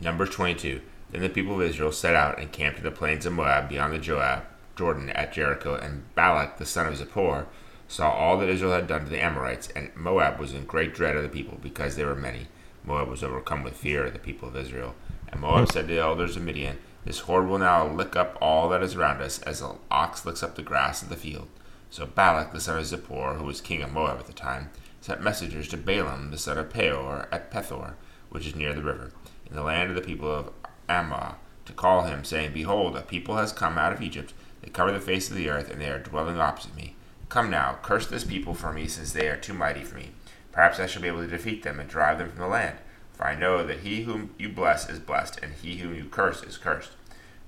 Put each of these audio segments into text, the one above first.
Numbers 22. Then the people of Israel set out and camped in the plains of Moab beyond the Joab, Jordan at Jericho, and Balak the son of Zippor saw all that Israel had done to the Amorites, and Moab was in great dread of the people because they were many. Moab was overcome with fear of the people of Israel. And Moab said to the elders of Midian, This horde will now lick up all that is around us, as an ox licks up the grass of the field. So Balak the son of Zippor, who was king of Moab at the time, sent messengers to Balaam the son of Beor at Pethor, which is near the river, in the land of the people of Amaw, to call him, saying, Behold, a people has come out of Egypt, they cover the face of the earth, and they are dwelling opposite me. Come now, curse this people for me, since they are too mighty for me. Perhaps I shall be able to defeat them and drive them from the land. For I know that he whom you bless is blessed, and he whom you curse is cursed.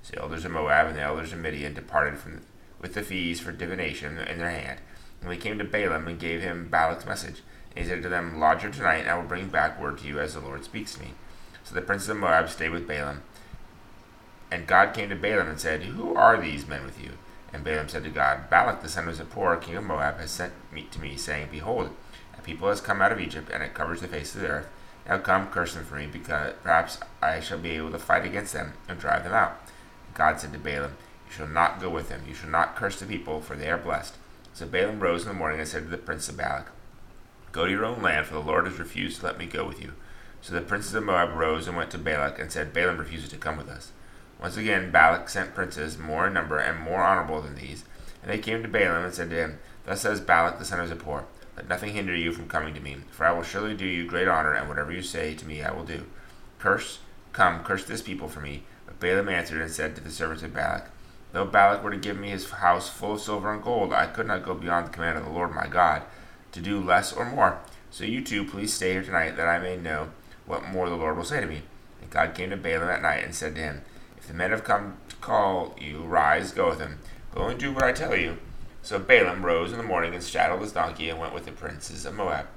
So the elders of Moab and the elders of Midian departed from with the fees for divination in their hand. And they came to Balaam and gave him Balak's message. And he said to them, Lodge here tonight, and I will bring back word to you as the Lord speaks to me. So the princes of Moab stayed with Balaam. And God came to Balaam and said, Who are these men with you? And Balaam said to God, Balak the son of Zippor, king of Moab, has sent me to me, saying, Behold, a people has come out of Egypt, and it covers the face of the earth. Now come, curse them for me, because perhaps I shall be able to fight against them and drive them out. God said to Balaam, You shall not go with them. You shall not curse the people, for they are blessed. So Balaam rose in the morning and said to the prince of Balak, Go to your own land, for the Lord has refused to let me go with you. So the princes of Moab rose and went to Balak, and said, Balaam refuses to come with us. Once again Balak sent princes, more in number and more honorable than these, and they came to Balaam and said to him, Thus says Balak the son of Zippor, Let nothing hinder you from coming to me, for I will surely do you great honor, and whatever you say to me I will do. Curse, come, curse this people for me. But Balaam answered and said to the servants of Balak, Though Balak were to give me his house full of silver and gold, I could not go beyond the command of the Lord my God, to do less or more. So you two please stay here tonight, that I may know what more the Lord will say to me. And God came to Balaam at night and said to him, If the men have come to call you, rise, go with them, Go and do what I tell you. So Balaam rose in the morning and saddled his donkey and went with the princes of Moab.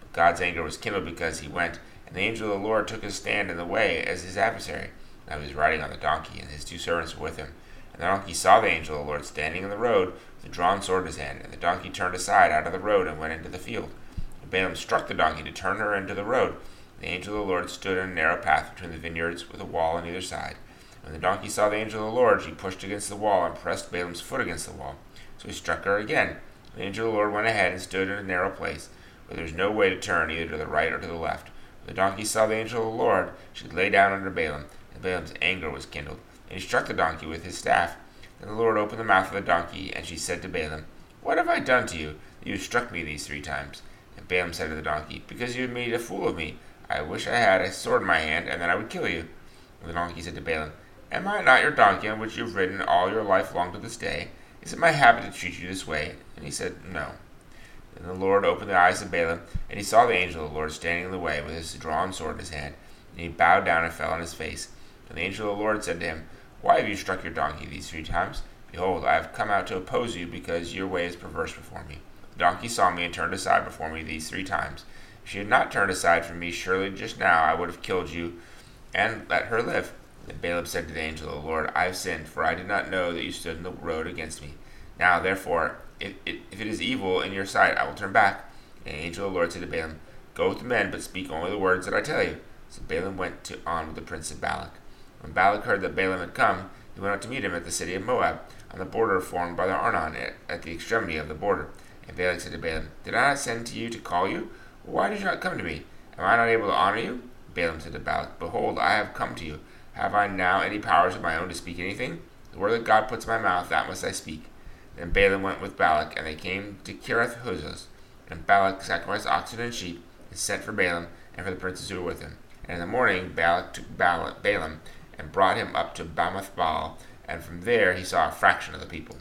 But God's anger was kindled because he went, and the angel of the Lord took his stand in the way as his adversary. Now he was riding on the donkey, and his two servants were with him. And the donkey saw the angel of the Lord standing in the road with a drawn sword in his hand, and the donkey turned aside out of the road and went into the field. And Balaam struck the donkey to turn her into the road. The angel of the Lord stood in a narrow path between the vineyards with a wall on either side. When the donkey saw the angel of the Lord, she pushed against the wall and pressed Balaam's foot against the wall. So he struck her again. The angel of the Lord went ahead and stood in a narrow place, where there was no way to turn either to the right or to the left. When the donkey saw the angel of the Lord, she lay down under Balaam, and Balaam's anger was kindled. And he struck the donkey with his staff. Then the Lord opened the mouth of the donkey, and she said to Balaam, What have I done to you, that you have struck me these three times? And Balaam said to the donkey, Because you have made a fool of me. I wish I had a sword in my hand, and then I would kill you. The donkey said to Balaam, Am I not your donkey on which you have ridden all your life long to this day? Is it my habit to treat you this way? And he said, No. Then the Lord opened the eyes of Balaam, and he saw the angel of the Lord standing in the way with his drawn sword in his hand. And he bowed down and fell on his face. And the angel of the Lord said to him, Why have you struck your donkey these three times? Behold, I have come out to oppose you, because your way is perverse before me. The donkey saw me and turned aside before me these three times. She had not turned aside from me, surely just now I would have killed you and let her live. Then Balaam said to the angel of the Lord, I have sinned, for I did not know that you stood in the road against me. Now, therefore, if, if it is evil in your sight, I will turn back. And the angel of the Lord said to Balaam, Go with the men, but speak only the words that I tell you. So Balaam went to, on with the prince of Balak. When Balak heard that Balaam had come, he went out to meet him at the city of Moab, on the border formed by the Arnon, at, at the extremity of the border. And Balak said to Balaam, Did I not send to you to call you? Why did you not come to me? Am I not able to honor you? Balaam said to Balak, Behold, I have come to you. Have I now any powers of my own to speak anything? The word that God puts in my mouth, that must I speak. Then Balaam went with Balak, and they came to Kiriath Huzoth. And Balak sacrificed oxen and sheep, and sent for Balaam and for the princes who were with him. And in the morning Balak took Balaam and brought him up to Bamoth Baal, and from there he saw a fraction of the people.